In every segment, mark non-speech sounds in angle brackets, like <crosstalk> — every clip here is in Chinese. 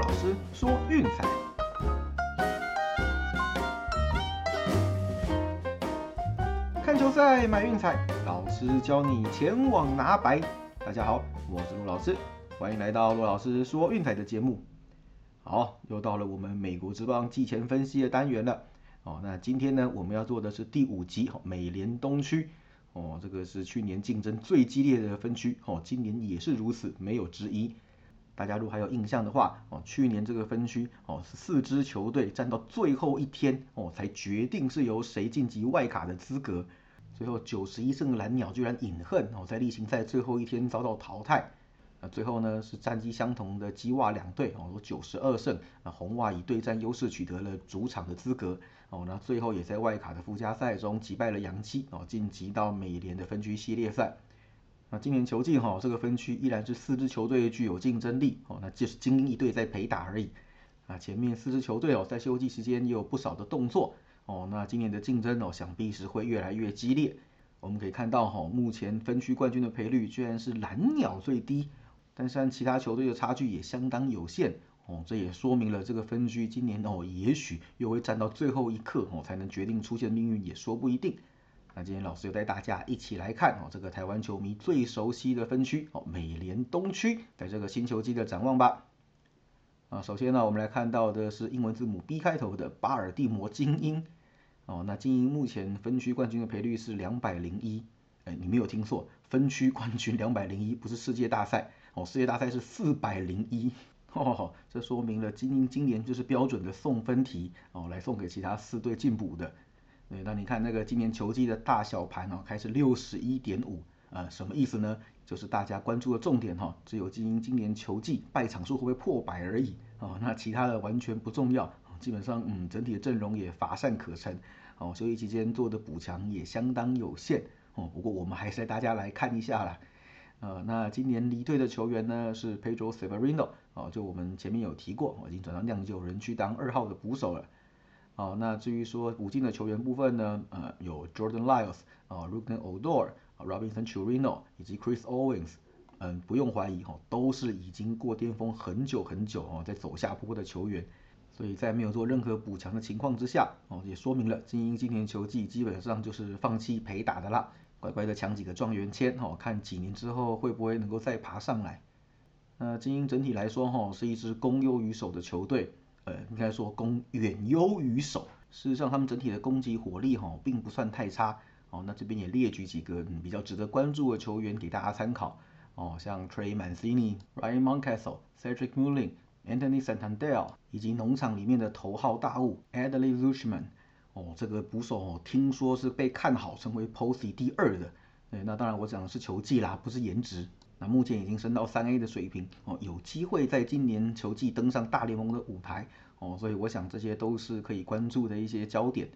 老师说运彩，看球赛买运彩，老师教你前往拿白。大家好，我是陆老师，欢迎来到陆老师说运彩的节目。好，又到了我们美国之棒季前分析的单元了。哦，那今天呢，我们要做的是第五集，美联东区。哦，这个是去年竞争最激烈的分区，哦，今年也是如此，没有之一。大家如果还有印象的话，哦，去年这个分区，哦，是四支球队战到最后一天，哦，才决定是由谁晋级外卡的资格。最后九十一胜的蓝鸟居然饮恨，哦，在例行赛最后一天遭到淘汰。那最后呢，是战绩相同的基袜两队，哦，有九十二胜，那红袜以对战优势取得了主场的资格。哦，那最后也在外卡的附加赛中击败了洋基，哦，晋级到美联的分区系列赛。那今年球季哈，这个分区依然是四支球队具有竞争力，哦，那就是精英一队在陪打而已。啊，前面四支球队哦，在休季期间也有不少的动作，哦，那今年的竞争哦，想必是会越来越激烈。我们可以看到哈，目前分区冠军的赔率居然是蓝鸟最低，但是按其他球队的差距也相当有限。哦，这也说明了这个分区今年哦，也许又会战到最后一刻哦，才能决定出现命运，也说不一定。那今天老师又带大家一起来看哦，这个台湾球迷最熟悉的分区哦，美联东区，在这个新球季的展望吧。啊，首先呢，我们来看到的是英文字母 B 开头的巴尔的摩精英。哦，那精英目前分区冠军的赔率是两百零一。哎，你没有听错，分区冠军两百零一，不是世界大赛哦，世界大赛是四百零一。哦，这说明了精英今年就是标准的送分题哦，来送给其他四队进补的。对，那你看那个今年球季的大小盘哦，开始六十一点五，呃，什么意思呢？就是大家关注的重点哈，只有精英今年球季败场数会不会破百而已哦，那其他的完全不重要，基本上嗯，整体的阵容也乏善可陈哦，休息期间做的补强也相当有限哦。不过我们还是带大家来看一下啦。呃，那今年离队的球员呢是 Pedro Severino，哦，就我们前面有提过，我已经转到酿酒人去当二号的捕手了。哦，那至于说补进的球员部分呢，呃，有 Jordan Lyles，啊 r u k e n Odor，Robinson Chirino 以及 Chris Owens，嗯，不用怀疑哈，都是已经过巅峰很久很久哦，在走下坡的球员。所以在没有做任何补强的情况之下，哦，也说明了精英今年球季基本上就是放弃陪打的啦。乖乖的抢几个状元签，哈，看几年之后会不会能够再爬上来。那精英整体来说，哈，是一支攻优于守的球队，呃，应该说攻远优于守。事实上，他们整体的攻击火力，哈，并不算太差。哦，那这边也列举几个比较值得关注的球员给大家参考。哦，像 Trey Mancini、Ryan Montcastle、Cedric Mullin、Anthony Santander，以及农场里面的头号大物 Adley Zushman。哦，这个捕手哦，听说是被看好成为 Posey 第二的。对，那当然我讲的是球技啦，不是颜值。那目前已经升到三 A 的水平哦，有机会在今年球季登上大联盟的舞台哦，所以我想这些都是可以关注的一些焦点。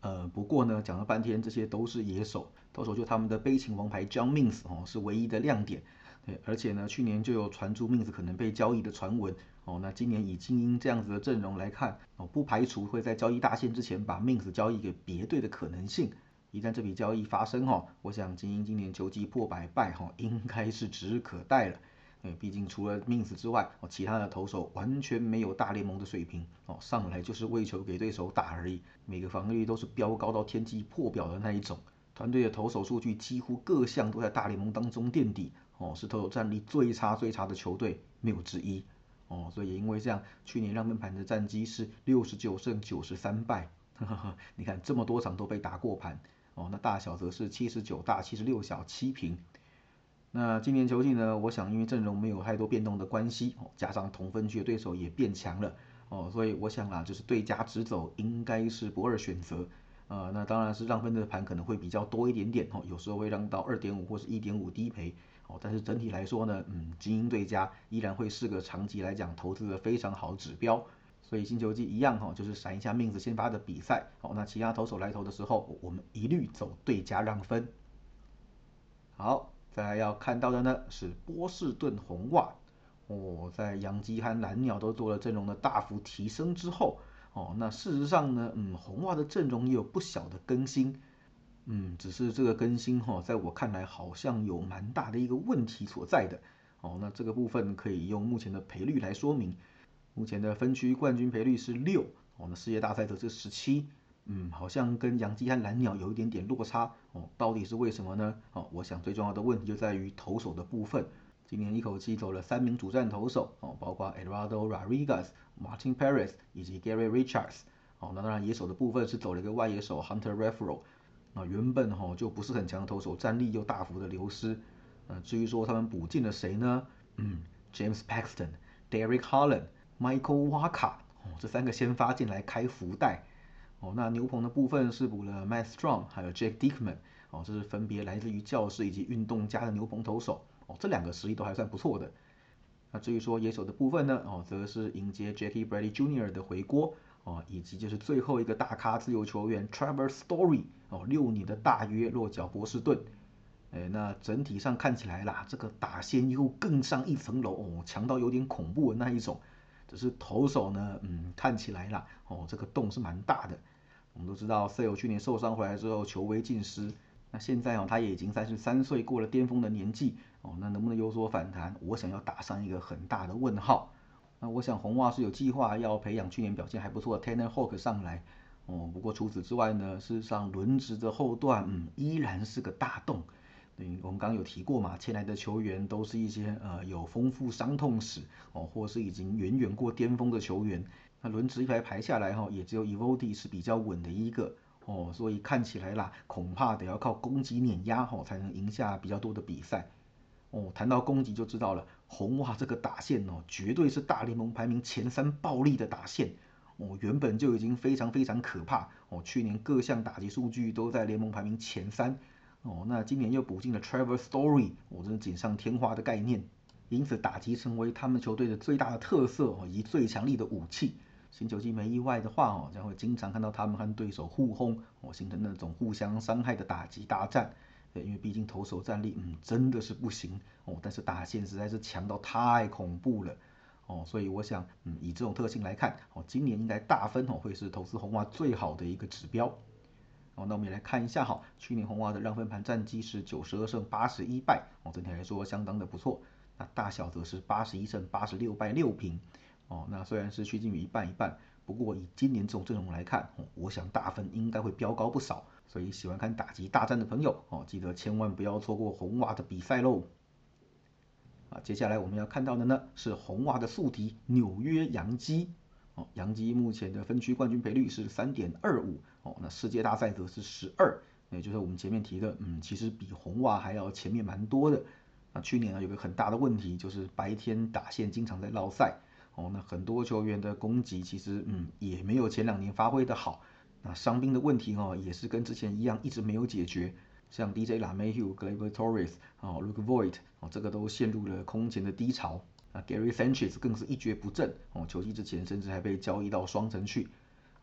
呃，不过呢，讲了半天，这些都是野手，到时候就他们的悲情王牌 John Means 哦，是唯一的亮点。对，而且呢，去年就有传出 Means 可能被交易的传闻。哦，那今年以精英这样子的阵容来看，哦，不排除会在交易大限之前把 Mins 交易给别队的可能性。一旦这笔交易发生哈，我想精英今年球季破百败哈，应该是指日可待了。对，毕竟除了 Mins 之外，哦，其他的投手完全没有大联盟的水平。哦，上来就是为球给对手打而已，每个防御率都是飙高到天际破表的那一种。团队的投手数据几乎各项都在大联盟当中垫底。哦，是投手战力最差最差的球队，没有之一。哦，所以也因为这样，去年让分盘的战绩是六十九胜九十三败，<laughs> 你看这么多场都被打过盘，哦，那大小则是七十九大七十六小七平。那今年球季呢，我想因为阵容没有太多变动的关系，哦，加上同分区的对手也变强了，哦，所以我想啊，就是对家直走应该是不二选择，呃，那当然是让分的盘可能会比较多一点点，哦，有时候会让到二点五或是一点五低赔。哦但是整体来说呢，嗯，精英对家依然会是个长期来讲投资的非常好指标。所以新球季一样哈，就是闪一下命子先发的比赛。好，那其他投手来投的时候，我们一律走对家让分。好，再来要看到的呢是波士顿红袜。哦，在洋基和蓝鸟都做了阵容的大幅提升之后，哦，那事实上呢，嗯，红袜的阵容也有不小的更新。嗯，只是这个更新哈，在我看来好像有蛮大的一个问题所在的。哦，那这个部分可以用目前的赔率来说明。目前的分区冠军赔率是六，我们世界大赛则是十七，嗯，好像跟洋基和蓝鸟有一点点落差，哦，到底是为什么呢？哦，我想最重要的问题就在于投手的部分，今年一口气走了三名主战投手，哦，包括 Eduardo Rodriguez、Martin Perez 以及 Gary Richards，哦，那当然野手的部分是走了一个外野手 Hunter Refro，那原本哈就不是很强的投手战力又大幅的流失，那至于说他们补进了谁呢？嗯，James Paxton、Derek Holland。Michael Waka 哦，这三个先发进来开福袋哦。那牛棚的部分是补了 Matt Strong，还有 Jack Dickman 哦，这是分别来自于教室以及运动家的牛棚投手哦，这两个实力都还算不错的。那至于说野手的部分呢哦，则是迎接 Jackie Bradley Jr. 的回锅哦，以及就是最后一个大咖自由球员 Trevor Story 哦，六年的大约落脚波士顿。哎，那整体上看起来啦，这个打线又更上一层楼哦，强到有点恐怖的那一种。只是投手呢，嗯，看起来啦，哦，这个洞是蛮大的。我们都知道 s a l 去年受伤回来之后，球威尽失。那现在哦，他也已经三十三岁，过了巅峰的年纪，哦，那能不能有所反弹？我想要打上一个很大的问号。那我想红袜是有计划要培养去年表现还不错的 Tanner Hawk 上来。哦，不过除此之外呢，事实上轮值的后段，嗯，依然是个大洞。我们刚刚有提过嘛，签来的球员都是一些呃有丰富伤痛史哦，或是已经远远过巅峰的球员。那轮值一排排下来哈，也只有 Evody 是比较稳的一个哦，所以看起来啦，恐怕得要靠攻击碾压哈，才能赢下比较多的比赛。哦，谈到攻击就知道了，红袜这个打线哦，绝对是大联盟排名前三暴力的打线哦，原本就已经非常非常可怕哦，去年各项打击数据都在联盟排名前三。哦，那今年又补进了 Trevor Story，我真是锦上添花的概念。因此打击成为他们球队的最大的特色哦，以及最强力的武器。新球季没意外的话哦，将会经常看到他们和对手互轰哦，形成那种互相伤害的打击大战。对，因为毕竟投手战力嗯真的是不行哦，但是打线实在是强到太恐怖了哦，所以我想嗯以这种特性来看哦，今年应该大分哦会是投资红袜最好的一个指标。哦，那我们也来看一下哈，去年红袜的让分盘战绩是九十二胜八十一败，哦，整体来说相当的不错。那大小则是八十一胜八十六败六平，哦，那虽然是趋近于一半一半，不过以今年这种阵容来看，哦，我想大分应该会飙高不少。所以喜欢看打击大战的朋友，哦，记得千万不要错过红袜的比赛喽。啊，接下来我们要看到的呢是红袜的宿敌纽约洋基。哦，洋基目前的分区冠军赔率是三点二五，哦，那世界大赛则是十二，也就是我们前面提的，嗯，其实比红袜还要前面蛮多的。那去年呢有个很大的问题，就是白天打线经常在绕赛，哦，那很多球员的攻击其实，嗯，也没有前两年发挥的好。那伤兵的问题哦，也是跟之前一样，一直没有解决。像 DJ Lamayhu、Gleber Torres、哦，Luke Voigt，哦，这个都陷入了空前的低潮。那 Gary Sanchez 更是一蹶不振哦，球季之前甚至还被交易到双城去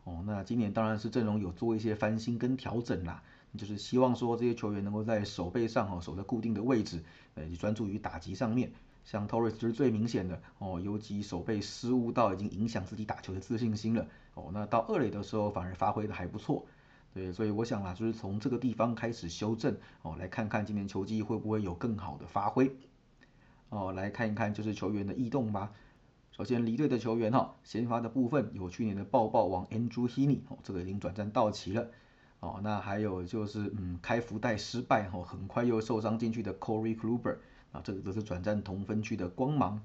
哦。那今年当然是阵容有做一些翻新跟调整啦，就是希望说这些球员能够在手背上哦守在固定的位置，呃，专注于打击上面。像 Torres 就是最明显的哦，尤其手背失误到已经影响自己打球的自信心了哦。那到二垒的时候反而发挥的还不错，对，所以我想啦，就是从这个地方开始修正哦，来看看今年球季会不会有更好的发挥。哦，来看一看就是球员的异动吧。首先离队的球员哈，先发的部分有去年的爆爆王 Andrew Heaney，哦，这个已经转战到齐了。哦，那还有就是嗯，开福袋失败哈，很快又受伤进去的 Corey Kluber，啊，这个都是转战同分区的光芒。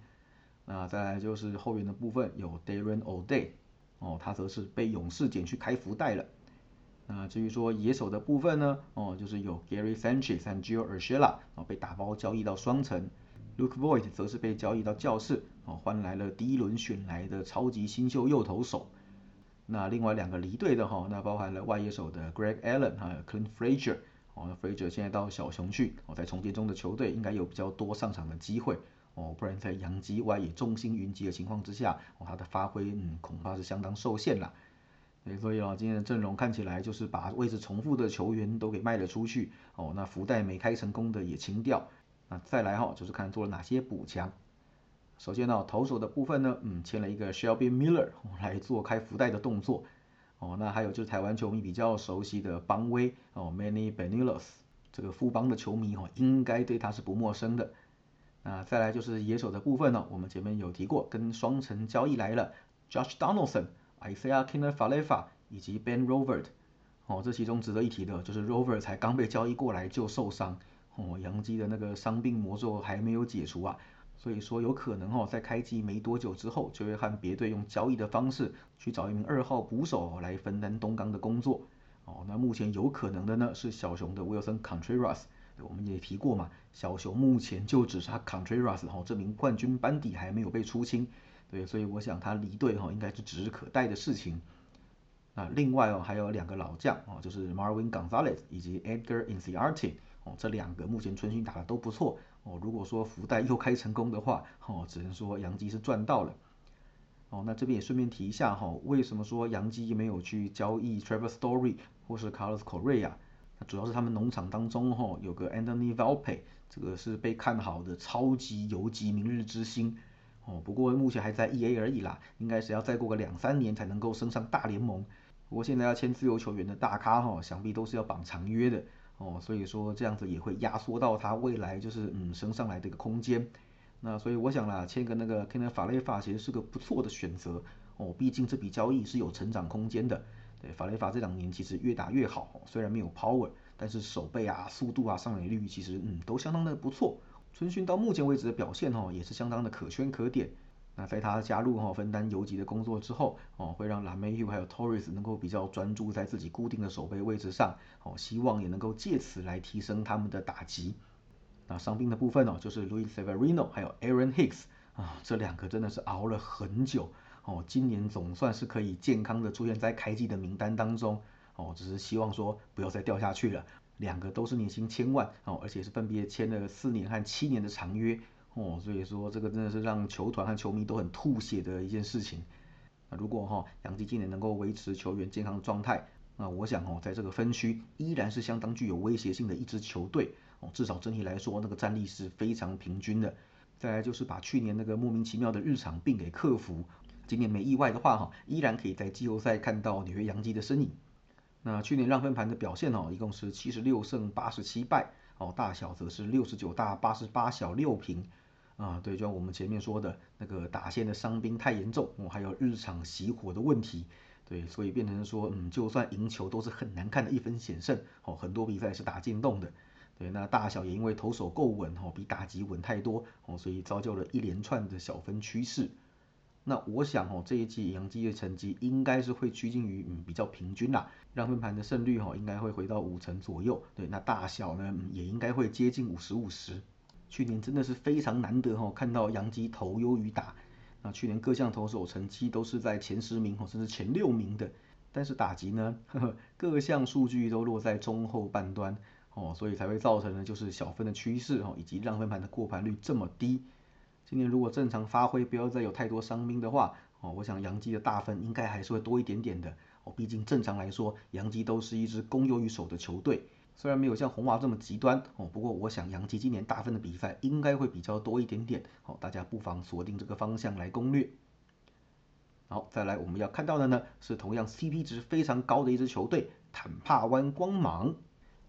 那再来就是后援的部分有 Darren O'Day，哦，他则是被勇士捡去开福袋了。那至于说野手的部分呢，哦，就是有 Gary Sanchez 和 Gio Urshela，哦，被打包交易到双城。Luke Voigt 则是被交易到教室，哦，换来了第一轮选来的超级新秀右投手。那另外两个离队的哈，那包含了外野手的 Greg Allen 还有 Clint Frazier，哦，那 Frazier 现在到小熊去，哦，在重建中的球队应该有比较多上场的机会，哦，不然在洋基外野重心云集的情况之下，哦，他的发挥嗯恐怕是相当受限了。所以啊，今天的阵容看起来就是把位置重复的球员都给卖了出去，哦，那福袋没开成功的也清掉。那再来哈，就是看做了哪些补强。首先呢，投手的部分呢，嗯，签了一个 Shelby Miller <laughs> 来做开福袋的动作。哦，那还有就是台湾球迷比较熟悉的邦威哦，Many Benulos，这个富邦的球迷哈，应该对他是不陌生的。那再来就是野手的部分呢，我们前面有提过，跟双城交易来了，Josh Donaldson、Isaiah Kiner-Falefa 以及 Ben Rovert。哦，这其中值得一提的就是 Rover 才刚被交易过来就受伤，哦，杨基的那个伤病魔咒还没有解除啊。所以说有可能哦，在开机没多久之后，就会和别队用交易的方式去找一名二号捕手来分担东冈的工作。哦，那目前有可能的呢是小熊的 Wilson Contreras，我们也提过嘛，小熊目前就只差 Contreras 哈，这名冠军班底还没有被出清。对，所以我想他离队哈应该是指日可待的事情。那另外哦还有两个老将哦，就是 Marvin Gonzalez 以及 Edgar Inciarte 哦，这两个目前春训打的都不错。哦，如果说福袋又开成功的话，哦，只能说杨基是赚到了。哦，那这边也顺便提一下哈，为什么说杨基没有去交易 Trevor Story 或是 Carlos Correa？那主要是他们农场当中哈有个 Anthony Valpe，这个是被看好的超级游击明日之星。哦，不过目前还在 EA 而已啦，应该是要再过个两三年才能够升上大联盟。不过现在要签自由球员的大咖哈，想必都是要绑长约的。哦，所以说这样子也会压缩到它未来就是嗯升上来的一个空间。那所以我想啦，签个那个 Kenner 法雷法其实是个不错的选择。哦，毕竟这笔交易是有成长空间的。对，法雷法这两年其实越打越好，虽然没有 power，但是手背啊、速度啊、上垒率其实嗯都相当的不错。春训到目前为止的表现哦，也是相当的可圈可点。那在他加入哈分担游击的工作之后，哦，会让 l a m e u 还有 Torres 能够比较专注在自己固定的守备位置上，哦，希望也能够借此来提升他们的打击。那伤兵的部分哦，就是 Louis Severino 还有 Aaron Hicks 啊，这两个真的是熬了很久，哦，今年总算是可以健康的出现在开季的名单当中，哦，只是希望说不要再掉下去了。两个都是年薪千万，哦，而且是分别签了四年和七年的长约。哦，所以说这个真的是让球团和球迷都很吐血的一件事情。那如果哈杨基今年能够维持球员健康的状态，那我想哦，在这个分区依然是相当具有威胁性的一支球队。哦，至少整体来说那个战力是非常平均的。再来就是把去年那个莫名其妙的日常病给克服，今年没意外的话哈，依然可以在季后赛看到纽约洋基的身影。那去年让分盘的表现哦，一共是七十六胜八十七败，哦大小则是六十九大八十八小六平。啊，对，就像我们前面说的那个打线的伤兵太严重，哦，还有日常熄火的问题，对，所以变成说，嗯，就算赢球都是很难看的一分险胜，哦，很多比赛是打进洞的，对，那大小也因为投手够稳，哦，比打击稳太多，哦，所以造就了一连串的小分趋势。那我想，哦，这一季杨基的成绩应该是会趋近于，嗯，比较平均啦，让分盘的胜率，哦，应该会回到五成左右，对，那大小呢，也应该会接近五十五十。去年真的是非常难得哈，看到杨基投优于打。那去年各项投手成绩都是在前十名哦，甚至前六名的。但是打击呢，呵呵，各项数据都落在中后半端哦，所以才会造成呢就是小分的趋势哦，以及让分盘的过盘率这么低。今年如果正常发挥，不要再有太多伤兵的话哦，我想杨基的大分应该还是会多一点点的哦。毕竟正常来说，杨基都是一支攻优于守的球队。虽然没有像红袜这么极端哦，不过我想杨基今年大分的比赛应该会比较多一点点哦，大家不妨锁定这个方向来攻略。好，再来我们要看到的呢是同样 CP 值非常高的一支球队坦帕湾光芒。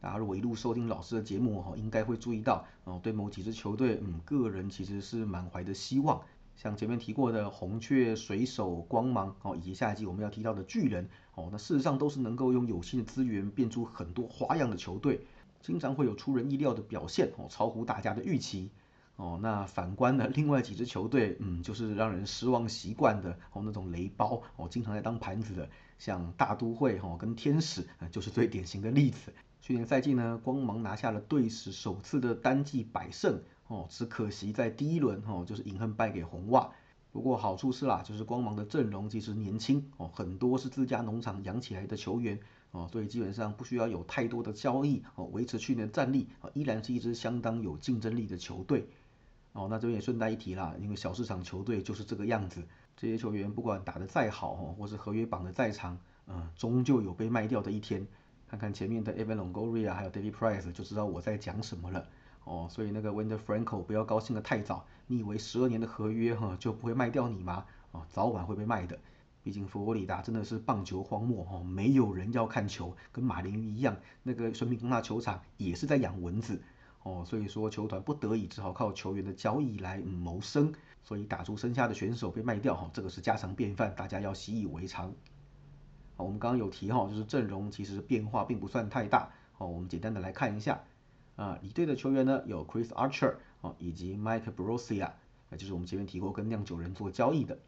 大家如果一路收听老师的节目哦，应该会注意到哦，对某几支球队，嗯，个人其实是满怀的希望。像前面提过的红雀、水手、光芒哦，以及下一季我们要提到的巨人哦，那事实上都是能够用有限的资源变出很多花样的球队，经常会有出人意料的表现哦，超乎大家的预期哦。那反观呢，另外几支球队，嗯，就是让人失望习惯的哦，那种雷包哦，经常在当盘子的，像大都会哦跟天使，就是最典型的例子。去年赛季呢，光芒拿下了队史首次的单季百胜。哦，只可惜在第一轮哦，就是隐恨败给红袜。不过好处是啦，就是光芒的阵容其实年轻哦，很多是自家农场养起来的球员哦，所以基本上不需要有太多的交易哦，维持去年战力啊，依然是一支相当有竞争力的球队。哦，那这边也顺带一提啦，因为小市场球队就是这个样子，这些球员不管打得再好哦，或是合约绑得再长，嗯，终究有被卖掉的一天。看看前面的 Evan Longoria 还有 David Price 就知道我在讲什么了。哦，所以那个 Wender Franco 不要高兴的太早，你以为十二年的合约哈就不会卖掉你吗？哦，早晚会被卖的。毕竟佛罗里达真的是棒球荒漠哈，没有人要看球，跟马林鱼一样，那个孙平工大球场也是在养蚊子。哦，所以说球团不得已只好靠球员的交易来谋生，所以打出身下的选手被卖掉哈，这个是家常便饭，大家要习以为常。好，我们刚刚有提哈，就是阵容其实变化并不算太大。哦，我们简单的来看一下，啊，离队的球员呢有 Chris Archer 哦，以及 Mike Brosia，那就是我们前面提过跟酿酒人做交易的。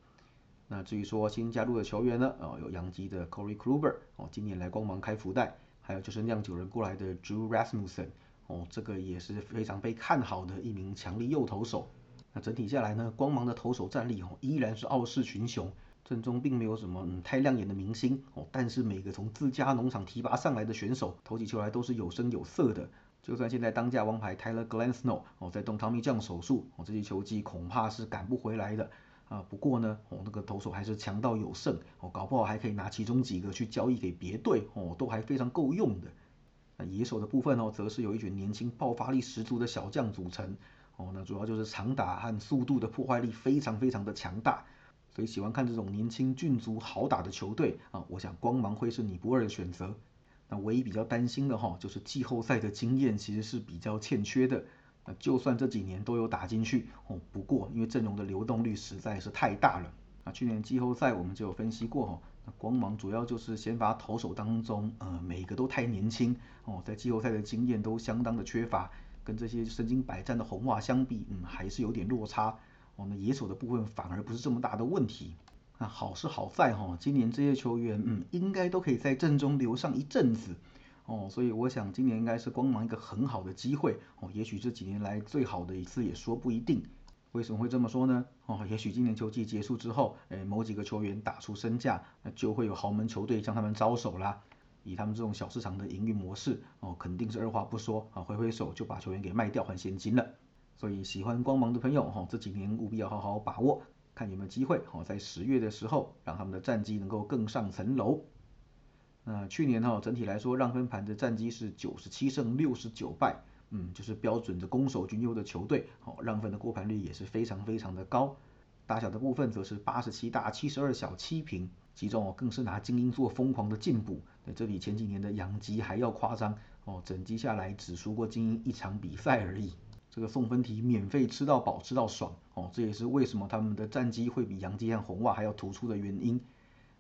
那至于说新加入的球员呢，哦，有洋基的 Corey Kluber 哦，今年来光芒开福袋，还有就是酿酒人过来的 Drew Rasmussen 哦，这个也是非常被看好的一名强力右投手。那整体下来呢，光芒的投手战力哦依然是傲视群雄，阵中并没有什么嗯太亮眼的明星哦，但是每个从自家农场提拔上来的选手投起球来都是有声有色的。就算现在当家王牌 Tyler Glasnow 哦在动 Tommy 酱手术哦，这些球技恐怕是赶不回来的。啊，不过呢，哦，那个投手还是强到有剩，哦，搞不好还可以拿其中几个去交易给别队，哦，都还非常够用的。那野手的部分哦，则是有一群年轻、爆发力十足的小将组成，哦，那主要就是长打和速度的破坏力非常非常的强大，所以喜欢看这种年轻、俊足、好打的球队啊，我想光芒会是你不二的选择。那唯一比较担心的哈，就是季后赛的经验其实是比较欠缺的。那就算这几年都有打进去哦，不过因为阵容的流动率实在是太大了。啊，去年季后赛我们就有分析过哈，那光芒主要就是先发投手当中，呃，每个都太年轻哦，在季后赛的经验都相当的缺乏，跟这些身经百战的红袜相比，嗯，还是有点落差。我们野手的部分反而不是这么大的问题。那好是好在哈，今年这些球员，嗯，应该都可以在阵中留上一阵子。哦，所以我想今年应该是光芒一个很好的机会哦，也许这几年来最好的一次也说不一定。为什么会这么说呢？哦，也许今年球季结束之后，哎，某几个球员打出身价，那就会有豪门球队向他们招手啦。以他们这种小市场的营运模式，哦，肯定是二话不说啊，挥挥手就把球员给卖掉换现金了。所以喜欢光芒的朋友，哈，这几年务必要好好把握，看有没有机会，哦，在十月的时候让他们的战绩能够更上层楼。那去年哈整体来说让分盘的战绩是九十七胜六十九败，嗯，就是标准的攻守均优的球队，好让分的过盘率也是非常非常的高。大小的部分则是八十七大七十二小七平，其中哦更是拿精英做疯狂的进步，那这比前几年的养鸡还要夸张哦，整季下来只输过精英一场比赛而已。这个送分题免费吃到饱吃到爽哦，这也是为什么他们的战绩会比洋基和红袜还要突出的原因。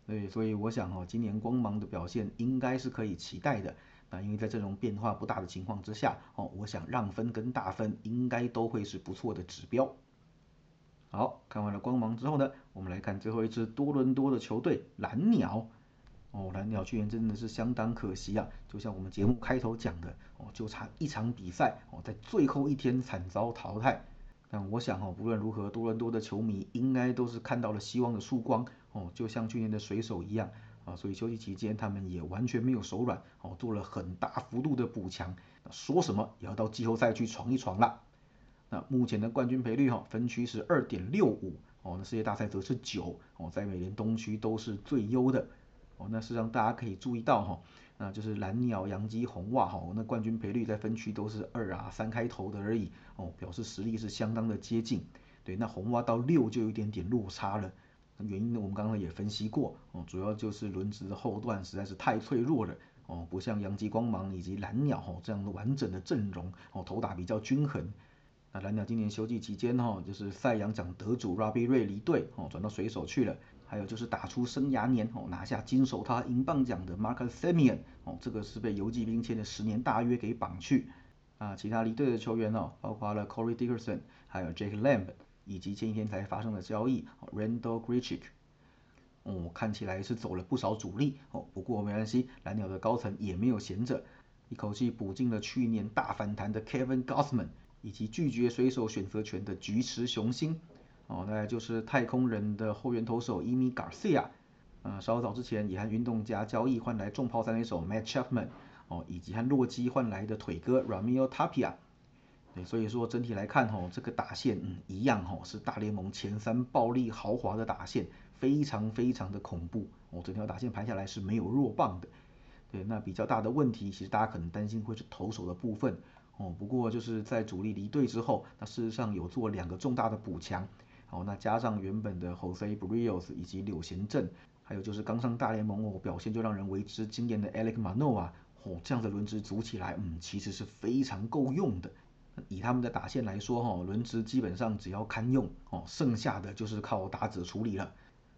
对，所以我想哦，今年光芒的表现应该是可以期待的。那因为在这种变化不大的情况之下，哦，我想让分跟大分应该都会是不错的指标。好看完了光芒之后呢，我们来看最后一支多伦多的球队蓝鸟。哦，蓝鸟去年真的是相当可惜啊，就像我们节目开头讲的，哦，就差一场比赛，哦，在最后一天惨遭淘汰。但我想哦，不论如何，多伦多的球迷应该都是看到了希望的曙光哦，就像去年的水手一样啊，所以休息期间他们也完全没有手软哦，做了很大幅度的补强，说什么也要到季后赛去闯一闯了。那目前的冠军赔率哈，分区是二点六五哦，那世界大赛则是九哦，在美联东区都是最优的哦，那实际上大家可以注意到哈。那就是蓝鸟、洋基、红袜哈，那冠军赔率在分区都是二啊三开头的而已哦，表示实力是相当的接近。对，那红袜到六就有一点点落差了，原因呢我们刚刚也分析过哦，主要就是轮值的后段实在是太脆弱了哦，不像洋基、光芒以及蓝鸟哈这样的完整的阵容哦，投打比较均衡。那蓝鸟今年休季期间哈，就是赛扬奖得主 Robbie Ray 离队哦，转到水手去了。还有就是打出生涯年哦，拿下金手套银棒奖的 Marcus Semien 哦，这个是被游击兵签的十年大约给绑去啊。其他离队的球员哦，包括了 Corey Dickerson，还有 Jake Lamb，以及前一天才发生的交易 Randall Grichuk，哦，看起来是走了不少主力哦。不过没关系，蓝鸟的高层也没有闲着，一口气补进了去年大反弹的 Kevin Gossman，以及拒绝水手选择权的菊池雄星。哦，那就是太空人的后援投手伊米·卡西亚，啊，稍早之前也和运动家交易换来重炮三垒手 Matt Chapman，哦，以及和洛基换来的腿哥 Ramiotapia 对，所以说整体来看，吼，这个打线，嗯，一样，吼，是大联盟前三暴力豪华的打线，非常非常的恐怖，哦，整条打线排下来是没有弱棒的，对，那比较大的问题，其实大家可能担心会是投手的部分，哦，不过就是在主力离队之后，那事实上有做两个重大的补强。好，那加上原本的 Jose Brios 以及柳贤镇，还有就是刚上大联盟哦，表现就让人为之惊艳的 Alex Manoa，哦，这样的轮值组起来，嗯，其实是非常够用的。以他们的打线来说，哈，轮值基本上只要堪用，哦，剩下的就是靠打者处理了。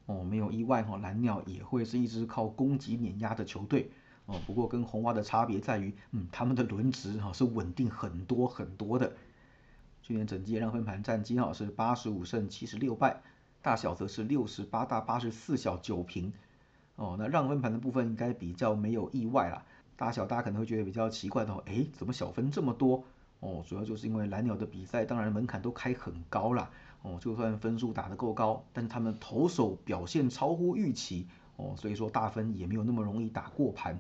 哦，没有意外，哈，蓝鸟也会是一支靠攻击碾压的球队。哦，不过跟红袜的差别在于，嗯，他们的轮值哈是稳定很多很多的。去年整季让分盘战绩哈是八十五胜七十六败，大小则是六十八大八十四小九平。哦，那让分盘的部分应该比较没有意外啦。大小大家可能会觉得比较奇怪的哦，哎，怎么小分这么多？哦，主要就是因为蓝鸟的比赛，当然门槛都开很高啦。哦，就算分数打得够高，但是他们投手表现超乎预期。哦，所以说大分也没有那么容易打过盘。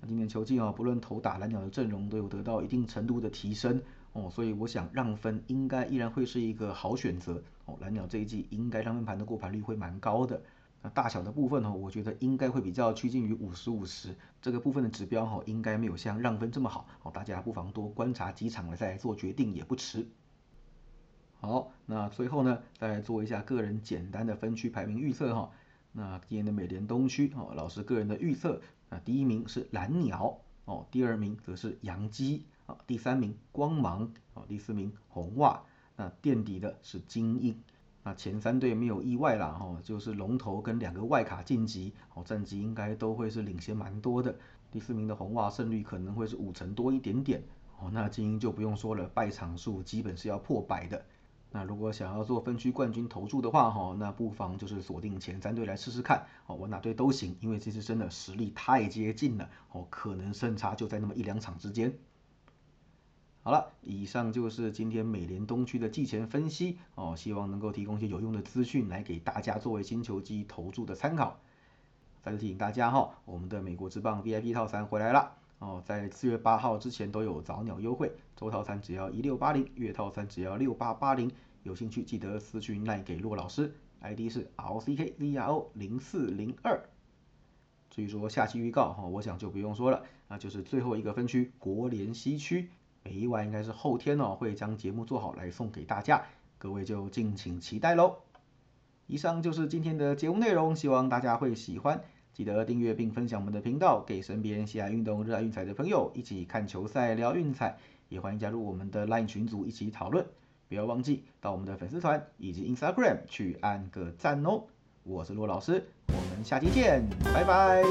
那今年球季啊，不论投打蓝鸟的阵容都有得到一定程度的提升。哦，所以我想让分应该依然会是一个好选择。哦，蓝鸟这一季应该让分盘的过盘率会蛮高的。那大小的部分呢，我觉得应该会比较趋近于五十五十，这个部分的指标哈，应该没有像让分这么好，哦，大家不妨多观察几场了再做决定也不迟。好，那最后呢，再做一下个人简单的分区排名预测哈。那今年的美联东区哦，老师个人的预测，那第一名是蓝鸟哦，第二名则是洋基啊，第三名光芒哦，第四名红袜，那垫底的是精英。那前三队没有意外啦，哈，就是龙头跟两个外卡晋级，哦，战绩应该都会是领先蛮多的。第四名的红袜胜率可能会是五成多一点点，哦，那精英就不用说了，败场数基本是要破百的。那如果想要做分区冠军投注的话，哈，那不妨就是锁定前三队来试试看，哦，我哪队都行，因为这次真的实力太接近了，哦，可能胜差就在那么一两场之间。好了，以上就是今天美联东区的季前分析哦，希望能够提供一些有用的资讯来给大家作为星球机投注的参考。再次提醒大家哈，我们的美国之棒 VIP 套餐回来了哦，在四月八号之前都有早鸟优惠，周套餐只要一六八零，月套餐只要六八八零，有兴趣记得私讯赖给骆老师，ID 是 RCKZRO 零四零二。至于说下期预告哈，我想就不用说了，那就是最后一个分区国联西区。没意外，应该是后天哦，会将节目做好来送给大家，各位就敬请期待喽。以上就是今天的节目内容，希望大家会喜欢，记得订阅并分享我们的频道，给身边喜爱运动、热爱运彩的朋友一起看球赛、聊运彩，也欢迎加入我们的 LINE 群组一起讨论。不要忘记到我们的粉丝团以及 Instagram 去按个赞哦。我是骆老师，我们下期见，拜拜。